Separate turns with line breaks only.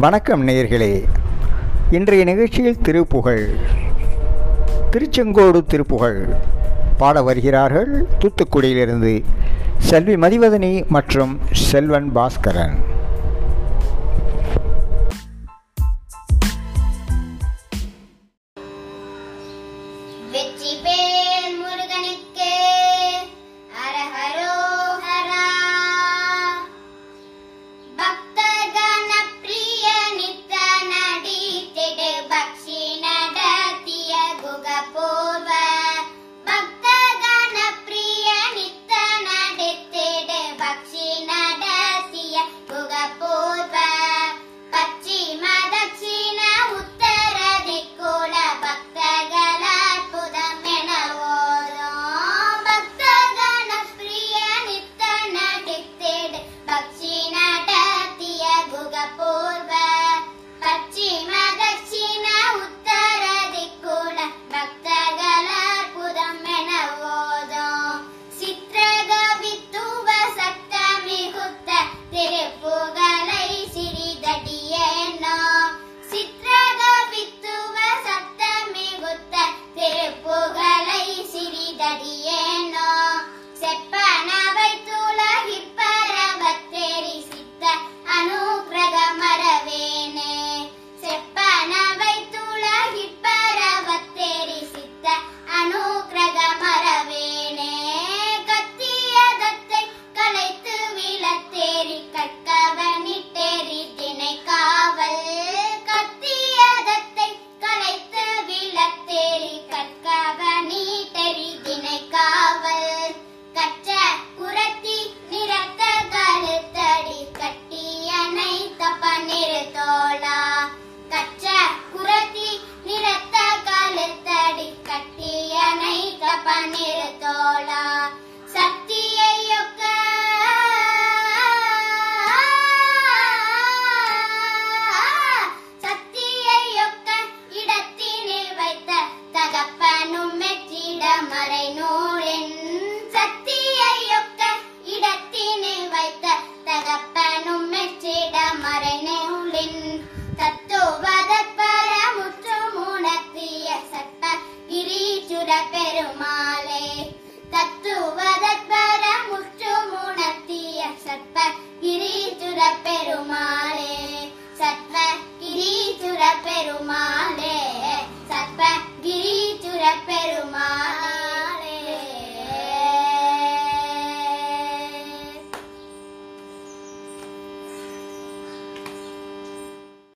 வணக்கம் நேயர்களே. இன்றைய நிகழ்ச்சியில் திருப்புகழ் திருச்செங்கோடு திருப்புகழ் பாட வருகிறார்கள். தூத்துக்குடியிலிருந்து செல்வி மதிவதனி மற்றும் செல்வன் பாஸ்கரன்.